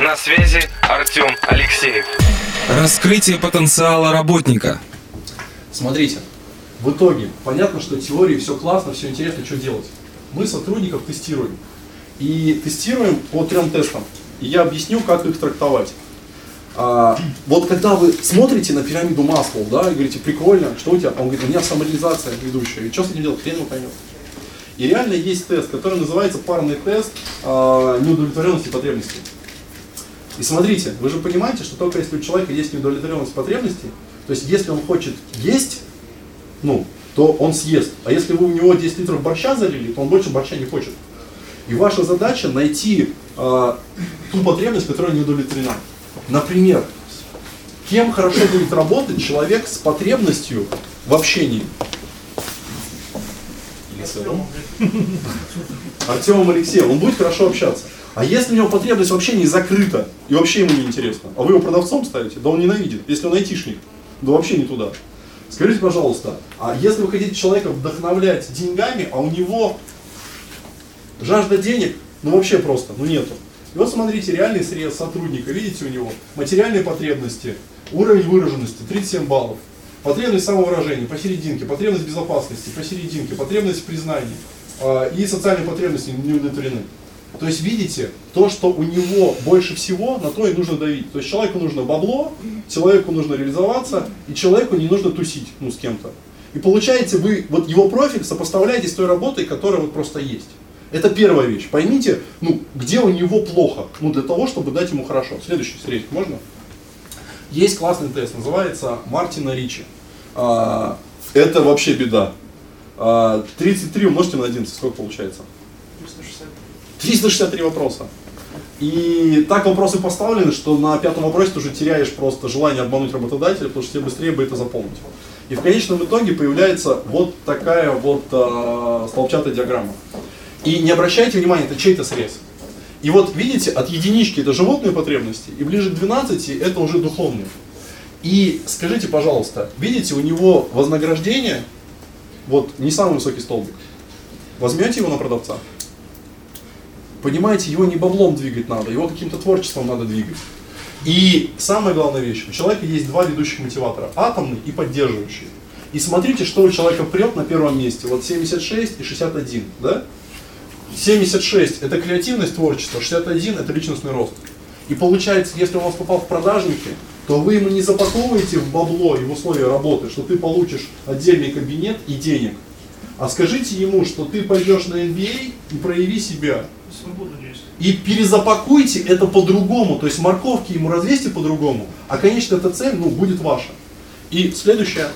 На связи Артем Алексеев. Раскрытие потенциала работника. Смотрите, в итоге понятно, что теории все классно, все интересно, что делать. Мы сотрудников тестируем. И тестируем по трем тестам. И я объясню, как их трактовать. А, вот когда вы смотрите на пирамиду Маслоу, да, и говорите, прикольно, что у тебя? Он говорит, у меня самореализация ведущая. И что с этим делать? Хрен его поймет. И реально есть тест, который называется парный тест э, неудовлетворенности потребностей. И смотрите, вы же понимаете, что только если у человека есть неудовлетворенность потребностей, то есть если он хочет есть, ну, то он съест. А если вы у него 10 литров борща залили, то он больше борща не хочет. И ваша задача найти э, ту потребность, которая не удовлетворена. Например, кем хорошо будет работать человек с потребностью в общении? Артемом Алексеем. Он будет хорошо общаться. А если у него потребность в общении закрыта, и вообще ему не интересно, а вы его продавцом ставите, да он ненавидит. Если он айтишник, да вообще не туда. Скажите, пожалуйста, а если вы хотите человека вдохновлять деньгами, а у него жажда денег, ну вообще просто, ну нету. И вот смотрите, реальный срез сотрудника, видите у него, материальные потребности, уровень выраженности 37 баллов, потребность самовыражения посерединке, потребность безопасности посерединке, потребность в признании э, и социальные потребности не удовлетворены. То есть видите, то, что у него больше всего, на то и нужно давить. То есть человеку нужно бабло, человеку нужно реализоваться, и человеку не нужно тусить ну, с кем-то. И получаете вы вот его профиль сопоставляете с той работой, которая вот просто есть. Это первая вещь. Поймите, ну, где у него плохо, ну, для того, чтобы дать ему хорошо. Следующий средний, можно? Есть классный тест, называется Мартина Ричи. А, это вообще беда. А, 33 умножьте на 11, сколько получается? 360. 363 вопроса. И так вопросы поставлены, что на пятом вопросе ты уже теряешь просто желание обмануть работодателя, потому что тебе быстрее бы это заполнить. И в конечном итоге появляется вот такая вот э, столбчатая диаграмма. И не обращайте внимания, это чей-то срез. И вот видите, от единички это животные потребности, и ближе к 12 это уже духовные. И скажите, пожалуйста, видите, у него вознаграждение, вот не самый высокий столбик. Возьмете его на продавца? Понимаете, его не баблом двигать надо, его каким-то творчеством надо двигать. И самая главная вещь, у человека есть два ведущих мотиватора, атомный и поддерживающий. И смотрите, что у человека прет на первом месте, вот 76 и 61, да? 76 это креативность, творчество, 61 это личностный рост. И получается, если он у вас попал в продажники, то вы ему не запаковываете в бабло и в условия работы, что ты получишь отдельный кабинет и денег. А скажите ему, что ты пойдешь на MBA и прояви себя. И перезапакуйте это по-другому, то есть морковки ему развесьте по-другому, а конечно эта цель ну, будет ваша. И следующее,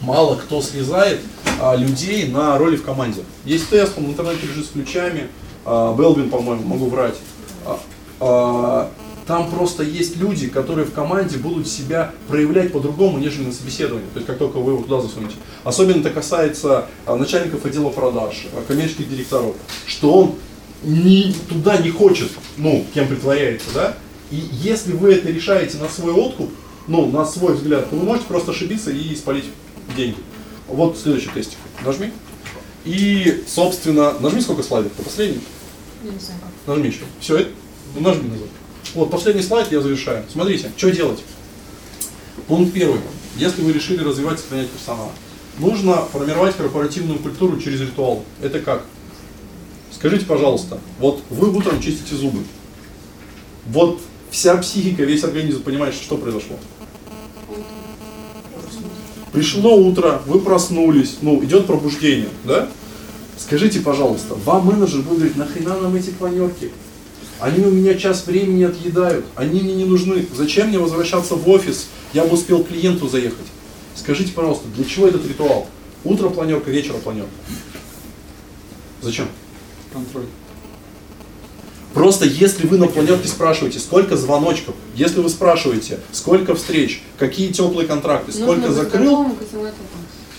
мало кто слезает а, людей на роли в команде. Есть тест, он в интернете лежит с ключами, а, Белвин, по-моему, могу врать. А, а, там просто есть люди, которые в команде будут себя проявлять по-другому, нежели на собеседовании. То есть как только вы его туда засунете. Особенно это касается а, начальников отдела продаж, а, коммерческих директоров, что он не, туда не хочет, ну, кем притворяется, да? И если вы это решаете на свой откуп, ну, на свой взгляд, то вы можете просто ошибиться и спалить деньги. Вот следующий тестик. Нажми. И, собственно, нажми сколько слайдов? Последний? Я не знаю. Нажми еще. Все, это? Ну, нажми назад. Вот, последний слайд я завершаю. Смотрите, что делать? Пункт первый. Если вы решили развивать и сохранять персонала, нужно формировать корпоративную культуру через ритуал. Это как? Скажите, пожалуйста, вот вы утром чистите зубы. Вот вся психика, весь организм понимает, что произошло. Пришло утро, вы проснулись, ну, идет пробуждение, да? Скажите, пожалуйста, вам менеджер будет говорить, нахрена нам эти планерки? Они у меня час времени отъедают, они мне не нужны. Зачем мне возвращаться в офис? Я бы успел к клиенту заехать. Скажите, пожалуйста, для чего этот ритуал? Утро планерка, вечер планерка. Зачем? Контроль. Просто если вы на планерке спрашиваете, сколько звоночков, если вы спрашиваете, сколько встреч, какие теплые контракты, сколько Нужно быть закрыл, готовым к.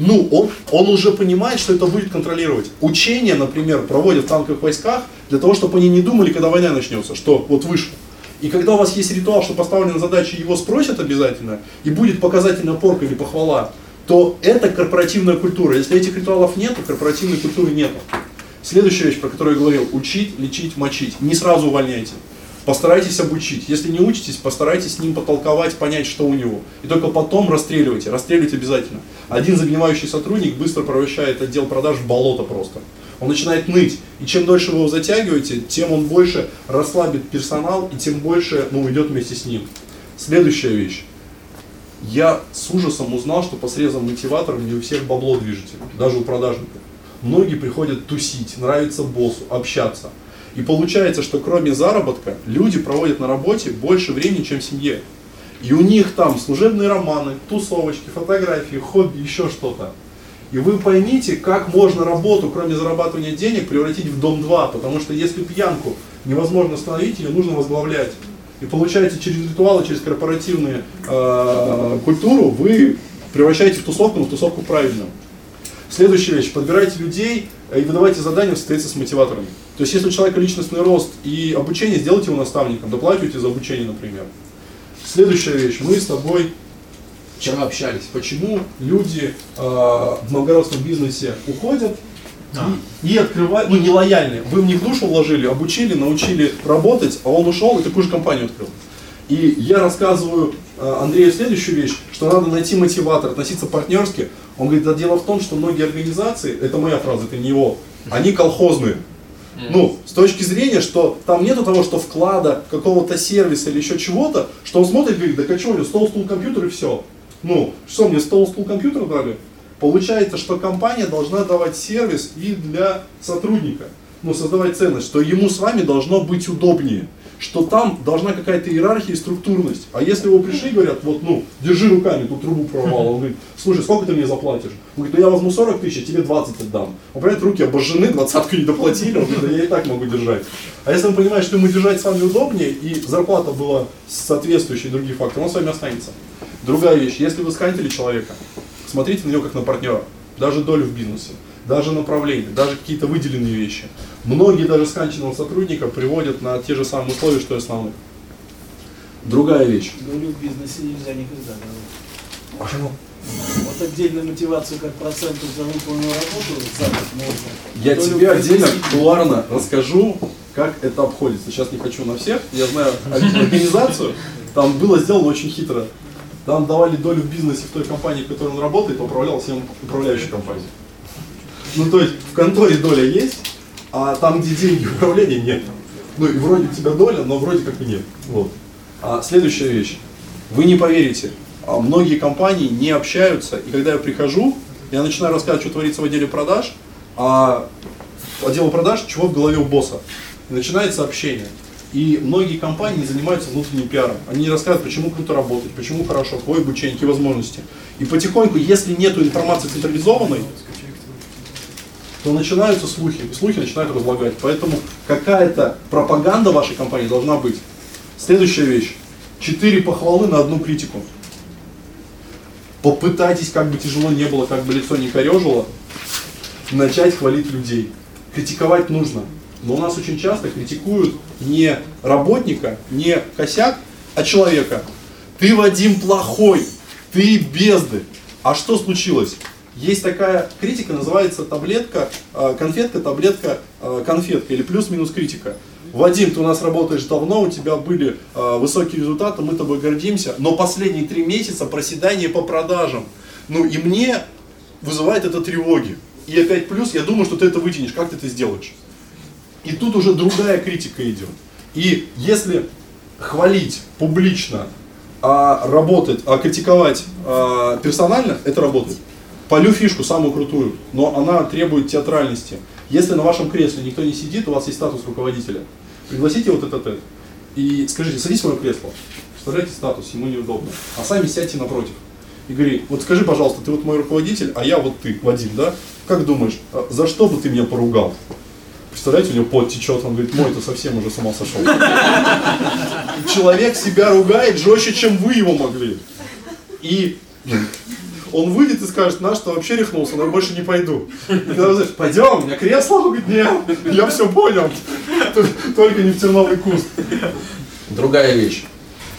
Ну, он, он уже понимает, что это будет контролировать. Учения, например, проводят в танковых войсках для того, чтобы они не думали, когда война начнется, что вот вышло. И когда у вас есть ритуал, что поставлена задача, его спросят обязательно, и будет показательная порка или похвала, то это корпоративная культура. Если этих ритуалов нет, то корпоративной культуры нету. Следующая вещь, про которую я говорил, учить, лечить, мочить. Не сразу увольняйте. Постарайтесь обучить. Если не учитесь, постарайтесь с ним потолковать, понять, что у него. И только потом расстреливайте. Расстреливайте обязательно. Один загнивающий сотрудник быстро превращает отдел продаж в болото просто. Он начинает ныть. И чем дольше вы его затягиваете, тем он больше расслабит персонал, и тем больше ну, уйдет вместе с ним. Следующая вещь. Я с ужасом узнал, что по срезам мотиваторов не у всех бабло движется, даже у продажников. Многие приходят тусить, нравится боссу, общаться. И получается, что кроме заработка, люди проводят на работе больше времени, чем в семье. И у них там служебные романы, тусовочки, фотографии, хобби, еще что-то. И вы поймите, как можно работу, кроме зарабатывания денег, превратить в дом 2. Потому что если пьянку невозможно остановить, ее нужно возглавлять. И получается, через ритуалы, через корпоративную э, культуру вы превращаете в тусовку, но в тусовку правильную. Следующая вещь. Подбирайте людей и выдавайте задания в соответствии с мотиваторами. То есть, если у человека личностный рост и обучение, сделайте его наставником, доплачивайте за обучение, например. Следующая вещь. Мы с тобой вчера общались. Почему люди э, в новгородском бизнесе уходят и, и открывают, ну, нелояльные. Вы в них душу вложили, обучили, научили работать, а он ушел и такую же компанию открыл. И я рассказываю э, Андрею следующую вещь, что надо найти мотиватор, относиться партнерски. Он говорит, да дело в том, что многие организации, это моя фраза, это не его, они колхозные. Ну, с точки зрения, что там нету того, что вклада, какого-то сервиса или еще чего-то, что он смотрит и говорит, да что, у него стол, стул, компьютер и все. Ну, что мне стол, стул, компьютер дали? Получается, что компания должна давать сервис и для сотрудника, ну, создавать ценность, что ему с вами должно быть удобнее, что там должна какая-то иерархия и структурность. А если вы пришли и говорят, вот, ну, держи руками, тут трубу прорвал, он говорит, слушай, сколько ты мне заплатишь? Он говорит, ну я возьму 40 тысяч, а тебе 20 отдам. Он понимает, руки обожжены, двадцатку не доплатили, он говорит, да я и так могу держать. А если он понимает, что ему держать с вами удобнее, и зарплата была соответствующей других факторов, он с вами останется. Другая вещь, если вы сканители человека, смотрите на него как на партнера, даже долю в бизнесе, даже направление, даже какие-то выделенные вещи. Многие даже сканченного сотрудника приводят на те же самые условия, что и основных. Другая вещь. Долю в бизнесе нельзя никогда давать. Почему? Вот отдельную мотивацию как процентов за выполненную работу за год можно. Я тебе отдельно кулуарно расскажу, как это обходится. Сейчас не хочу на всех, я знаю организацию, там было сделано очень хитро. Там давали долю в бизнесе в той компании, в которой он работает, а управлял всем управляющей компанией. Ну, то есть в конторе доля есть, а там, где деньги управления, нет. Ну, и вроде у тебя доля, но вроде как и нет. Вот. А следующая вещь. Вы не поверите, а многие компании не общаются, и когда я прихожу, я начинаю рассказывать, что творится в отделе продаж, а отделу продаж, чего в голове у босса. И начинается общение. И многие компании занимаются внутренним пиаром. Они не рассказывают, почему круто работать, почему хорошо, какое обучение, какие возможности. И потихоньку, если нет информации централизованной, то начинаются слухи, и слухи начинают разлагать. Поэтому какая-то пропаганда вашей компании должна быть. Следующая вещь. Четыре похвалы на одну критику. Попытайтесь, как бы тяжело не было, как бы лицо не корежило, начать хвалить людей. Критиковать нужно. Но у нас очень часто критикуют не работника, не косяк, а человека. Ты, Вадим, плохой, ты безды. А что случилось? Есть такая критика, называется таблетка, э, конфетка, таблетка, э, конфетка или плюс-минус критика. Вадим, ты у нас работаешь давно, у тебя были э, высокие результаты, мы тобой гордимся, но последние три месяца проседание по продажам. Ну и мне вызывает это тревоги. И опять плюс, я думаю, что ты это вытянешь, как ты это сделаешь? И тут уже другая критика идет. И если хвалить публично, а работать, а критиковать а, персонально, это работает. Полю фишку, самую крутую, но она требует театральности. Если на вашем кресле никто не сидит, у вас есть статус руководителя, пригласите вот этот этот и скажите, садись в мое кресло. Представляете статус, ему неудобно. А сами сядьте напротив. И говори, вот скажи, пожалуйста, ты вот мой руководитель, а я вот ты, Вадим, да? Как думаешь, а за что бы ты меня поругал? Представляете, у него пот течет, он говорит, мой, ты совсем уже с ума сошел. Человек себя ругает жестче, чем вы его могли. И он выйдет и скажет, наш что вообще рехнулся, но я больше не пойду. И когда вы знаешь, пойдем, у меня кресло, он говорит, нет, я все понял, только не в терновый куст. Другая вещь.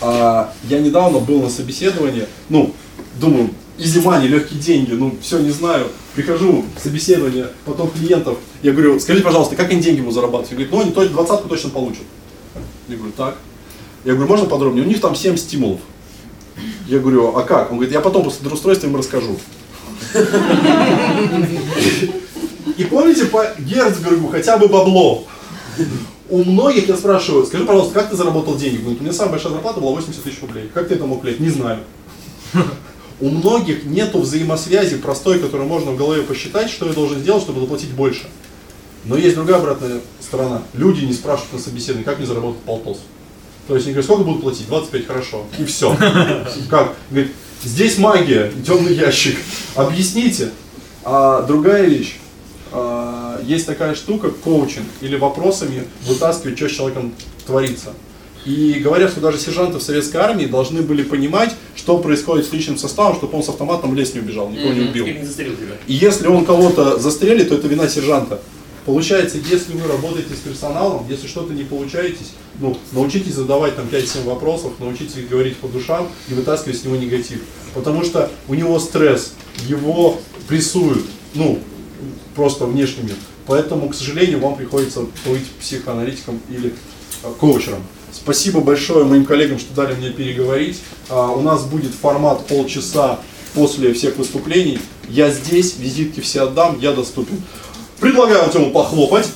А, я недавно был на собеседовании, ну, думаю, изи money, легкие деньги, ну, все, не знаю. Прихожу, собеседование, потом клиентов, я говорю, скажите, пожалуйста, как они деньги ему зарабатывают? Он говорит, ну, они двадцатку точно получат. Я говорю, так. Я говорю, можно подробнее? У них там 7 стимулов. Я говорю, а как? Он говорит, я потом после трудоустройства им расскажу. И помните по Герцбергу хотя бы бабло? У многих я спрашиваю, скажи, пожалуйста, как ты заработал денег? Говорит, у меня самая большая зарплата была 80 тысяч рублей. Как ты это мог, блядь? Не знаю. У многих нету взаимосвязи простой, которую можно в голове посчитать, что я должен сделать, чтобы заплатить больше. Но есть другая обратная сторона. Люди не спрашивают на собеседовании, как мне заработать полтос. То есть они говорят, сколько будут платить? 25, хорошо. И все. Как? Говорит, здесь магия, темный ящик. Объясните. А другая вещь. А, есть такая штука, коучинг, или вопросами вытаскивать, что с человеком творится. И говорят, что даже сержанты в советской армии должны были понимать, что происходит с личным составом, чтобы он с автоматом в лес не убежал, никого не убил. И если он кого-то застрелит, то это вина сержанта. Получается, если вы работаете с персоналом, если что-то не получаетесь, ну, научитесь задавать там 5-7 вопросов, научитесь говорить по душам и вытаскивать с него негатив. Потому что у него стресс, его прессуют, ну, просто внешний мир. Поэтому, к сожалению, вам приходится быть психоаналитиком или э, коучером. Спасибо большое моим коллегам, что дали мне переговорить. А, У нас будет формат полчаса после всех выступлений. Я здесь, визитки все отдам, я доступен. Предлагаю Артему похлопать.